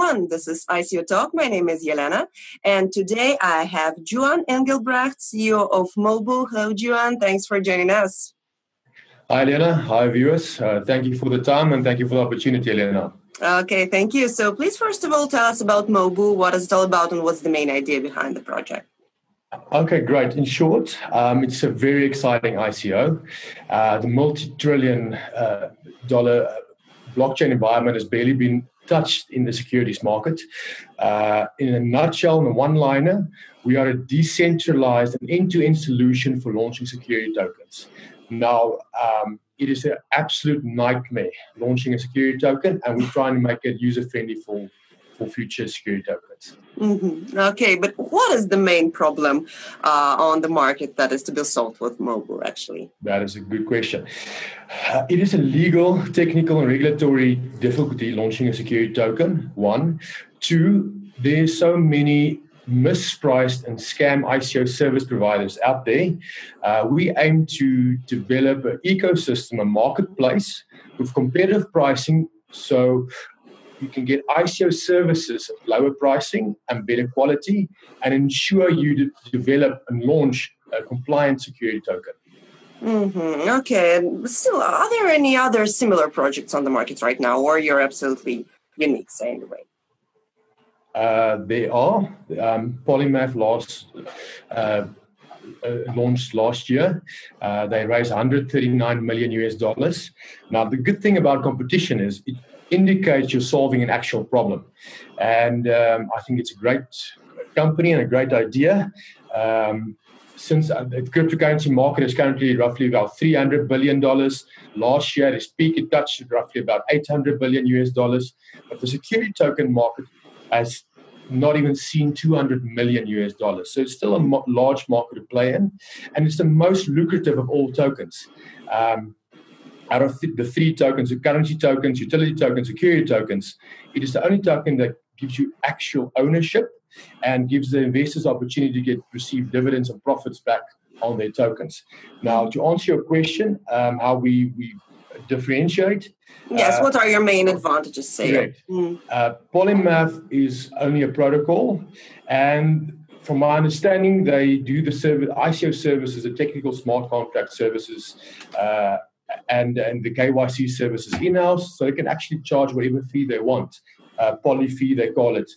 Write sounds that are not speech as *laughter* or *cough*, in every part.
everyone. This is ICO Talk. My name is Yelena, and today I have Juan Engelbrecht, CEO of Mobu. Hello, Juan. Thanks for joining us. Hi, Elena. Hi, viewers. Uh, thank you for the time and thank you for the opportunity, Elena. Okay, thank you. So, please, first of all, tell us about Mobu. What is it all about, and what's the main idea behind the project? Okay, great. In short, um, it's a very exciting ICO. Uh, the multi-trillion uh, dollar blockchain environment has barely been touched in the securities market. Uh, in a nutshell, in a one-liner, we are a decentralized and end-to-end solution for launching security tokens. Now, um, it is an absolute nightmare launching a security token, and we're trying to make it user-friendly for for future security tokens. Mm-hmm. Okay, but what is the main problem uh, on the market that is to be solved with Mobu, actually? That is a good question. Uh, it is a legal, technical, and regulatory difficulty launching a security token, one. Two, there's so many mispriced and scam ICO service providers out there. Uh, we aim to develop an ecosystem, a marketplace with competitive pricing so you can get ICO services at lower pricing and better quality and ensure you de- develop and launch a compliant security token. Mm-hmm. Okay. Still, are there any other similar projects on the market right now, or you're absolutely unique, say, in a way? Uh, there are. Um, Polymath last uh, uh, launched last year. Uh, they raised 139 million US dollars. Now, the good thing about competition is it indicates you're solving an actual problem. And um, I think it's a great company and a great idea. Um, since uh, the cryptocurrency market is currently roughly about 300 billion dollars. Last year, its peak it touched roughly about 800 billion US dollars. But the security token market has not even seen 200 million US dollars. So it's still a large market to play in, and it's the most lucrative of all tokens. Um, out of th- the three tokens, the currency tokens, utility tokens, security tokens, it is the only token that gives you actual ownership and gives the investors opportunity to get receive dividends and profits back on their tokens. Now, to answer your question, um, how we, we differentiate. Yes, uh, what are your main advantages? Say correct. Mm. Uh, Polymath is only a protocol, and from my understanding, they do the service ICO services, the technical smart contract services, uh, and and the KYC services in-house, so they can actually charge whatever fee they want. Uh, poly fee they call it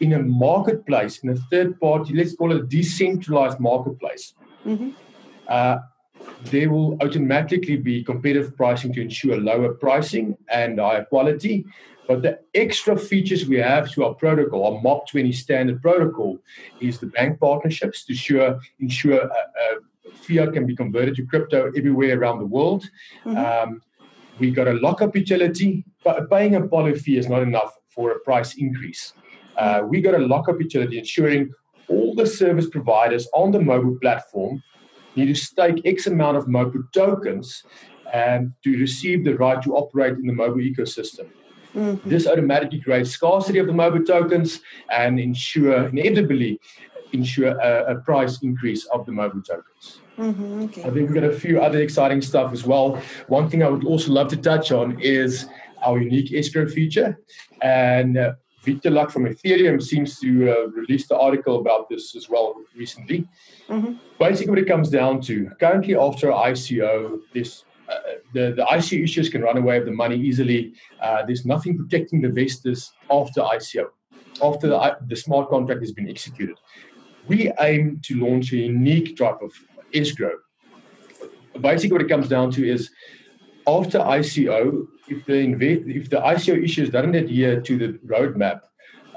in a marketplace in a third party let's call it a decentralized marketplace mm-hmm. uh, there will automatically be competitive pricing to ensure lower pricing and higher quality but the extra features we have to our protocol, our MOP 20 standard protocol, is the bank partnerships to ensure, ensure a fiat can be converted to crypto everywhere around the world. Mm-hmm. Um, we got a lockup utility, but paying a poly fee is not enough for a price increase. Uh, we got a lockup utility ensuring all the service providers on the Mobu platform need to stake X amount of Mobu tokens and to receive the right to operate in the Mobu ecosystem. Mm-hmm. This automatically creates scarcity of the Mobu tokens and ensure inevitably ensure a, a price increase of the Mobu tokens. Mm-hmm, okay. I think we've got a few other exciting stuff as well. One thing I would also love to touch on is our unique escrow feature. And uh, Vitalik from Ethereum seems to uh, release the article about this as well recently. Mm-hmm. Basically, what it comes down to currently after ICO, this uh, the, the ICO issuers can run away with the money easily. Uh, there's nothing protecting the investors after ICO, after the, the smart contract has been executed. We aim to launch a unique type of escrow. Basically, what it comes down to is after ICO, if the if the ICO issues doesn't adhere to the roadmap,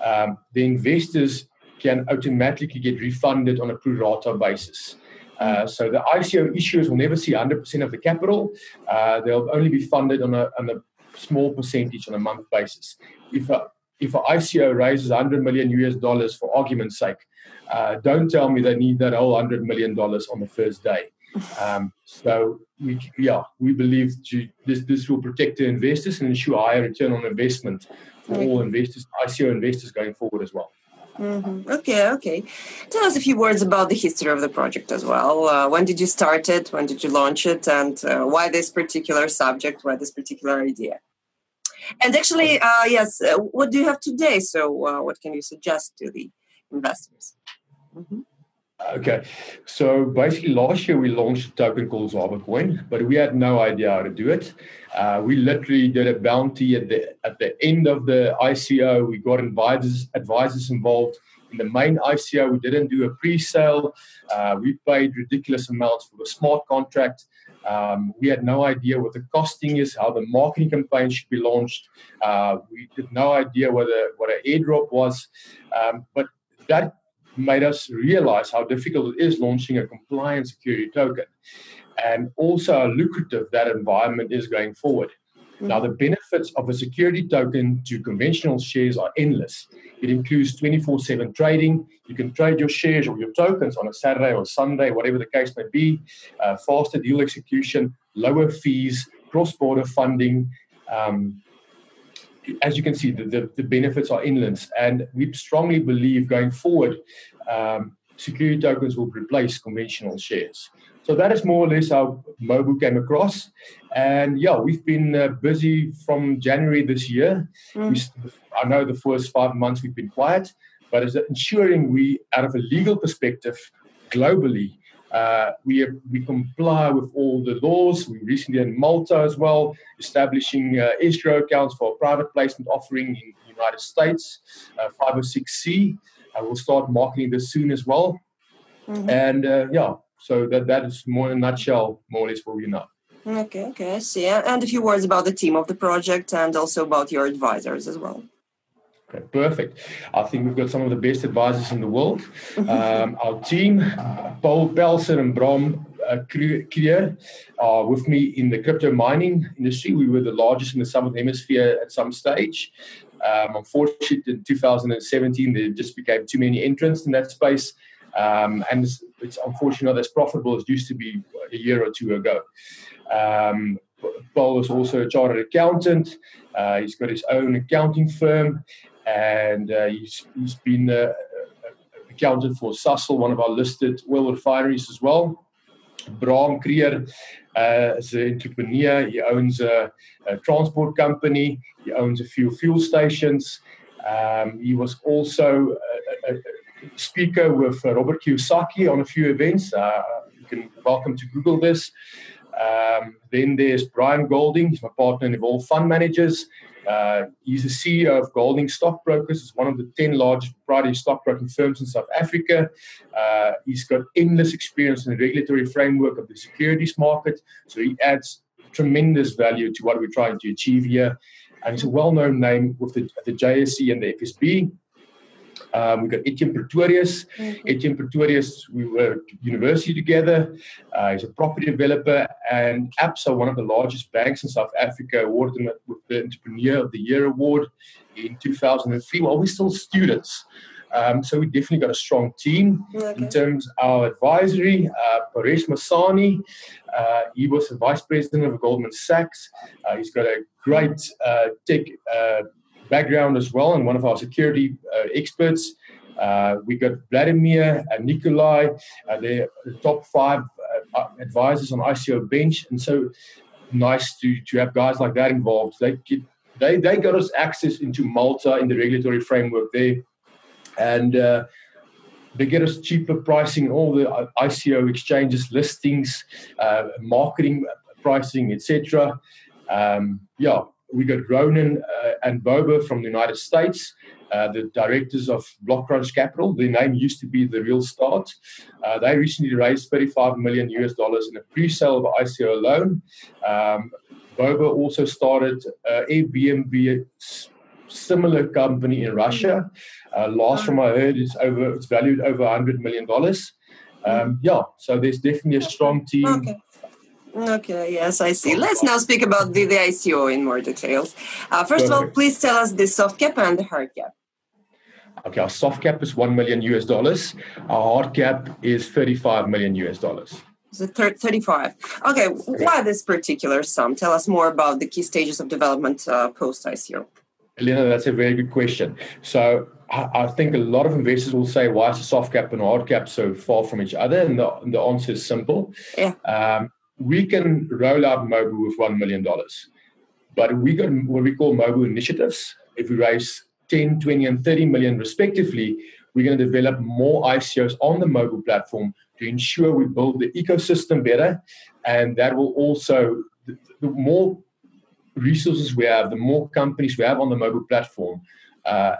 um, the investors can automatically get refunded on a pro rata basis. Uh, so the ICO issuers will never see 100% of the capital. Uh, they'll only be funded on a, on a small percentage on a month basis. If a, if an ICO raises 100 million US dollars for argument's sake, uh, don't tell me they need that whole 100 million dollars on the first day. *laughs* Um, so we, yeah, we believe this this will protect the investors and ensure higher return on investment for all investors, ICO investors going forward as well. Mm-hmm. Okay, okay. Tell us a few words about the history of the project as well. Uh, when did you start it? When did you launch it? And uh, why this particular subject? Why this particular idea? And actually, uh, yes, uh, what do you have today? So, uh, what can you suggest to the investors? Mm-hmm. Okay, so basically last year we launched a token called ZabaCoin, but we had no idea how to do it. Uh, we literally did a bounty at the at the end of the ICO. We got advisors advisors involved in the main ICO. We didn't do a pre-sale. Uh, we paid ridiculous amounts for the smart contract. Um, we had no idea what the costing is, how the marketing campaign should be launched. Uh, we had no idea what a what an airdrop was, um, but that made us realize how difficult it is launching a compliant security token and also how lucrative that environment is going forward. Mm-hmm. Now, the benefits of a security token to conventional shares are endless. It includes 24 7 trading. You can trade your shares or your tokens on a Saturday or Sunday, whatever the case may be, uh, faster deal execution, lower fees, cross border funding. Um, as you can see, the, the, the, benefits are endless. And we strongly believe going forward, um, security tokens will replace conventional shares. So that is more or less how Mobu came across. And yeah, we've been uh, busy from January this year. Mm. We, I know the first five months we've been quiet, but it's ensuring we, out of a legal perspective, globally, uh, we, we comply with all the laws. We recently in Malta as well, establishing uh, escrow accounts for a private placement offering in the United States, uh, 506C. I will start marketing this soon as well. Mm-hmm. And uh, yeah, so that, that is more in a nutshell, more or less where we are now. Okay, okay, I see. And a few words about the team of the project and also about your advisors as well. Okay, perfect. I think we've got some of the best advisors in the world. *laughs* Um, our team, Paul Pelser and Bram uh, Krier, are with me in the crypto mining industry. We were the largest in the Southern Hemisphere at some stage. Um, unfortunately, in 2017, there just became too many entrants in that space. Um, and it's, it's, unfortunately not as profitable as it used to be a year or two ago. Um, Paul is also a chartered accountant. Uh, he's got his own accounting firm, and uh, he's, he's been uh, accountant for Sasol, one of our listed oil refineries as well. Bram Krier uh, is an entrepreneur. He owns a, a, transport company. He owns a few fuel stations. Um, he was also a, a, speaker with uh, Robert Kiyosaki on a few events. Uh, you can welcome to Google this. Um, then there's Brian Golding. He's my partner in Evolve Fund Managers. Uh, he's the CEO of Golding Stockbrokers. It's one of the 10 largest proprietary stockbroking firms in South Africa. Uh, he's got endless experience in the regulatory framework of the securities market. So he adds tremendous value to what we're trying to achieve here. And he's a well known name with the, the JSE and the FSB. Um, we've got Etienne Pretorius. Mm-hmm. Etienne Pretorius, we were at university together. Uh, he's a property developer, and Absa, one of the largest banks in South Africa, awarded him with the Entrepreneur of the Year award in 2003. Well, we're still students. Um, so we definitely got a strong team okay. in terms of our advisory. Uh, Paresh Masani, uh, he was the vice president of Goldman Sachs. Uh, he's got a great uh, tech uh, background as well and one of our security uh, experts. Uh, we got Vladimir and Nikolai, uh, they're the top five uh, uh, advisors on ICO bench. And so nice to, to have guys like that involved. They, get, they, they got us access into Malta in the regulatory framework there. And uh, they get us cheaper pricing, all the ICO exchanges, listings, marketing pricing, etc. Um, yeah, we got Ronan uh, and Boba from the United States, uh, the directors of BlockCrunch Capital. Their name used to be the Real Start. Uh, they recently raised 35 million US dollars in a pre-sale of ICO loan. Um, Boba also started uh, Airbnb, similar company in Russia. Uh, last from I heard, it's over. It's valued over 100 million dollars. Um, yeah, so there's definitely a strong team. Okay Okay, yes, I see. Let's now speak about the, the ICO in more details. Uh, first of all, please tell us the soft cap and the hard cap. Okay, our soft cap is 1 million US dollars. Our hard cap is 35 million US dollars. So 35. Okay, why this particular sum? Tell us more about the key stages of development uh, post ICO. Elena, that's a very good question. So I think a lot of investors will say, why is a soft cap and a hard cap so far from each other? And the, the answer is simple. Yeah. Um, we can roll out Mobu with $1 million. But we got what we call Mobu initiatives. If we raise 10, 20, and 30 million respectively, we're going to develop more ICOs on the Mobu platform to ensure we build the ecosystem better. And that will also, the, the more resources we have, the more companies we have on the Mobu platform, uh,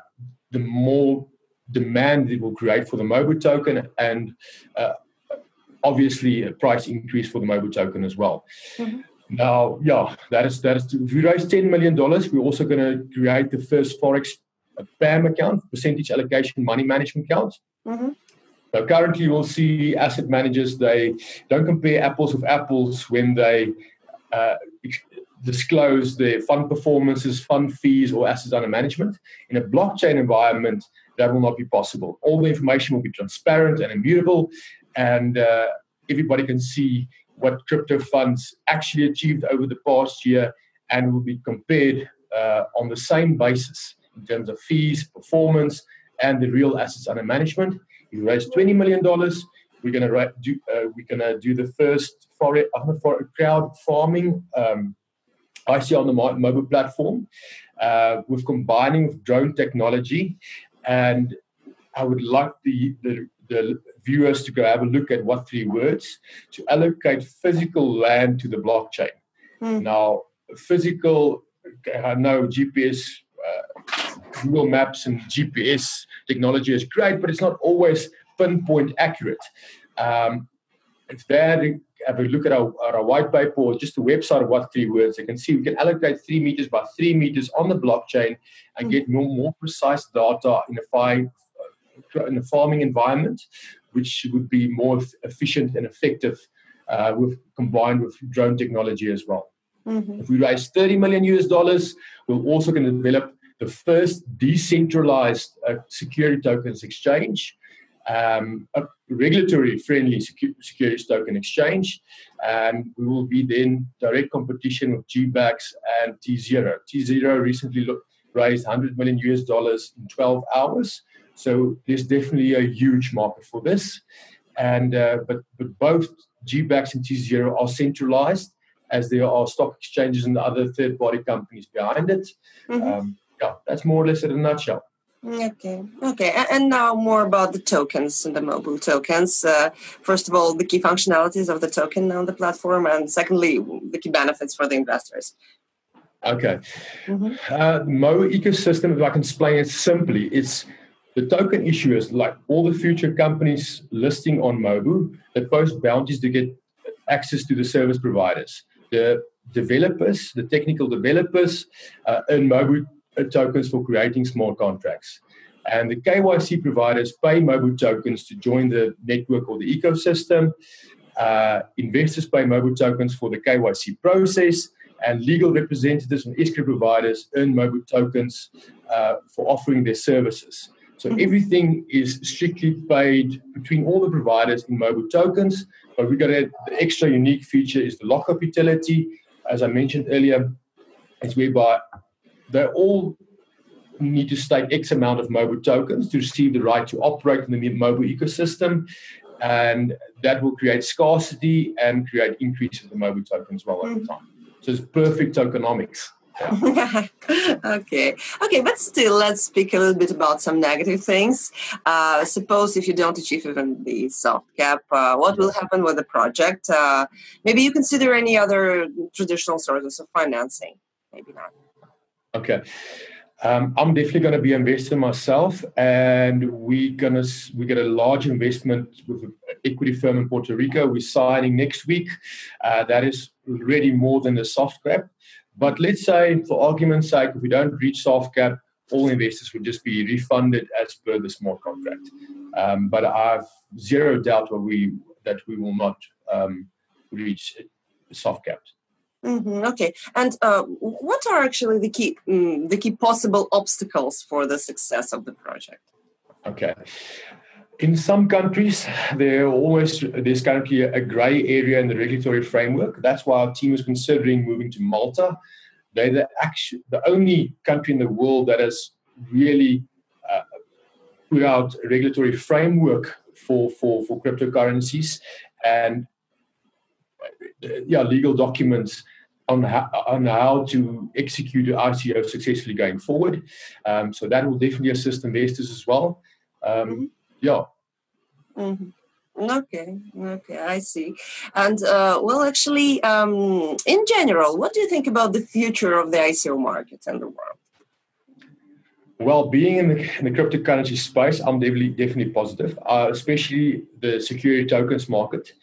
the more demand it will create for the Mobu token and uh, obviously a price increase for the Mobu token as well. Mm-hmm. Now, yeah, that is that is. If we raise ten million dollars, we're also going to create the first forex PAM account, percentage allocation money management account. Mm-hmm. So currently, you'll see asset managers they don't compare apples with apples when they uh, disclose their fund performances, fund fees, or assets under management. In a blockchain environment, that will not be possible. All the information will be transparent and immutable, and uh, everybody can see what crypto funds actually achieved over the past year and will be compared uh, on the same basis in terms of fees, performance, and the real assets under management. We raised $20 million. We're going to do, uh, we're to do the first for, for crowd farming um, ICO on the Mobu platform. Uh, with combining with drone technology. And I would like the, the, the viewers to go have a look at what three words to allocate physical land to the blockchain. Mm. Now, physical, I know GPS, uh, Google Maps, and GPS technology is great, but it's not always pinpoint accurate. Um, it's there have a look at our, our white paper or just a website of what three words. You can see we can allocate three meters by three meters on the blockchain and mm. get more, more precise data in a, fi- in a farming environment which would be more efficient and effective uh, with combined with drone technology as well. Mm-hmm. If we raise 30 million US dollars, we're also going to develop the first decentralized uh, security tokens exchange, um, a regulatory friendly secu- securities token exchange, and we will be then direct competition with GBAX and T0. T0 recently look, raised 100 million US dollars in 12 hours. So there's definitely a huge market for this. And uh, but but both GBAX and T0 are centralized as there are stock exchanges and other third party companies behind it. Mm-hmm. Um, yeah, that's more or less in a nutshell. Okay, okay. And now more about the tokens and the Mobu tokens. Uh, first of all, the key functionalities of the token on the platform, and secondly, the key benefits for the investors. Okay. Mm-hmm. Uh, Mo ecosystem, if I can explain it simply, it's the token issuers, like all the future companies listing on Mobu, that post bounties to get access to the service providers. The developers, the technical developers, uh, earn Mobu uh, tokens for creating smart contracts. And the KYC providers pay Mobu tokens to join the network or the ecosystem. Uh, investors pay Mobu tokens for the KYC process, and legal representatives and escrow providers earn Mobu tokens uh, for offering their services. So mm-hmm. everything is strictly paid between all the providers in Mobu tokens. But we got a, the extra unique feature is the lockup utility. As I mentioned earlier, it's whereby they all need to stake X amount of Mobu tokens to receive the right to operate in the Mobu ecosystem. And that will create scarcity and create increase of the mobile tokens well over mm-hmm. time. So it's perfect tokenomics. *laughs* okay, okay, but still, let's speak a little bit about some negative things. Uh, suppose if you don't achieve even the soft cap, uh, what will happen with the project? Uh, maybe you consider any other traditional sources of financing. Maybe not. Okay. Um, I'm definitely going to be investing myself, and we're gonna we get a large investment with an equity firm in Puerto Rico. We're signing next week. Uh, that is already more than the soft cap. But let's say, for argument's sake, if we don't reach soft cap, all investors would just be refunded as per the smart contract. Um, but I have zero doubt that we that we will not um, reach soft caps. Mm-hmm, okay, and uh, what are actually the key um, the key possible obstacles for the success of the project? Okay, in some countries, there always there's currently a, grey area in the regulatory framework. That's why our team is considering moving to Malta. They're the, the only country in the world that has really uh, put out a regulatory framework for, for, for cryptocurrencies and uh, yeah, legal documents on how, on how to execute the ICO successfully going forward. Um, so that will definitely assist investors as well. Um, mm-hmm. Yeah. Mm-hmm. Okay, okay, I see. And uh, well, actually, um, in general, what do you think about the future of the ICO market and the world? Well, being in the, in the cryptocurrency space, I'm definitely definitely positive, uh, especially the security tokens market.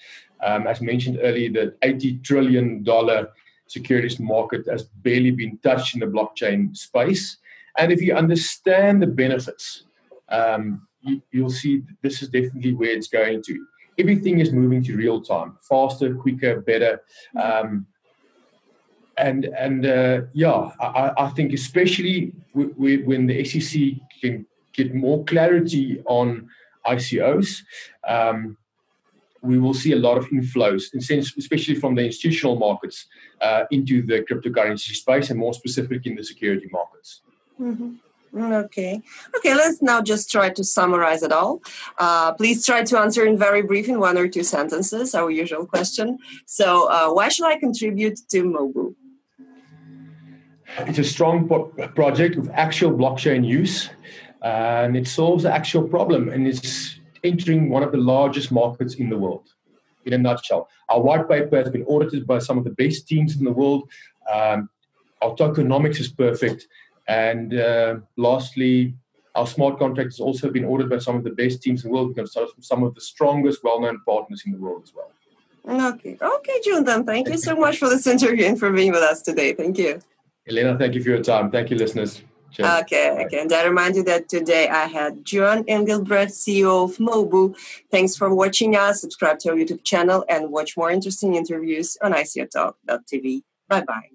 Um, as mentioned earlier, the 80 trillion dollar securities market has barely been touched in the blockchain space. And if you understand the benefits, um, you, will see this is definitely where it's going to. Everything is moving to real time, faster, quicker, better. Um, and and uh, yeah, I, I, think especially w- w- when the SEC can get more clarity on ICOs, um, we will see a lot of inflows, especially from the institutional markets uh, into the cryptocurrency space, and more specifically in the security markets. Mm-hmm. Okay. Okay, let's now just try to summarize it all. Uh, please try to answer in very brief, in one or two sentences, our usual question. So, uh, why should I contribute to Mobu? It's a strong project with actual blockchain use, and it solves the actual problem, and it's entering one of the largest markets in the world. In a nutshell, our white paper has been audited by some of the best teams in the world. Um, our tokenomics is perfect and uh, lastly, our smart contract has also been ordered by some of the best teams in the world. We've got some of the strongest, well-known partners in the world as well. Okay, okay, Juan. Then thank you so much for this interview and for being with us today. Thank you, Elena. Thank you for your time. Thank you, listeners. Cheers. Okay, okay. And I remind you that today I had Juan Engelbrecht, CEO of Mobu. Thanks for watching us. Subscribe to our YouTube channel and watch more interesting interviews on ICOTalk.tv. Bye bye.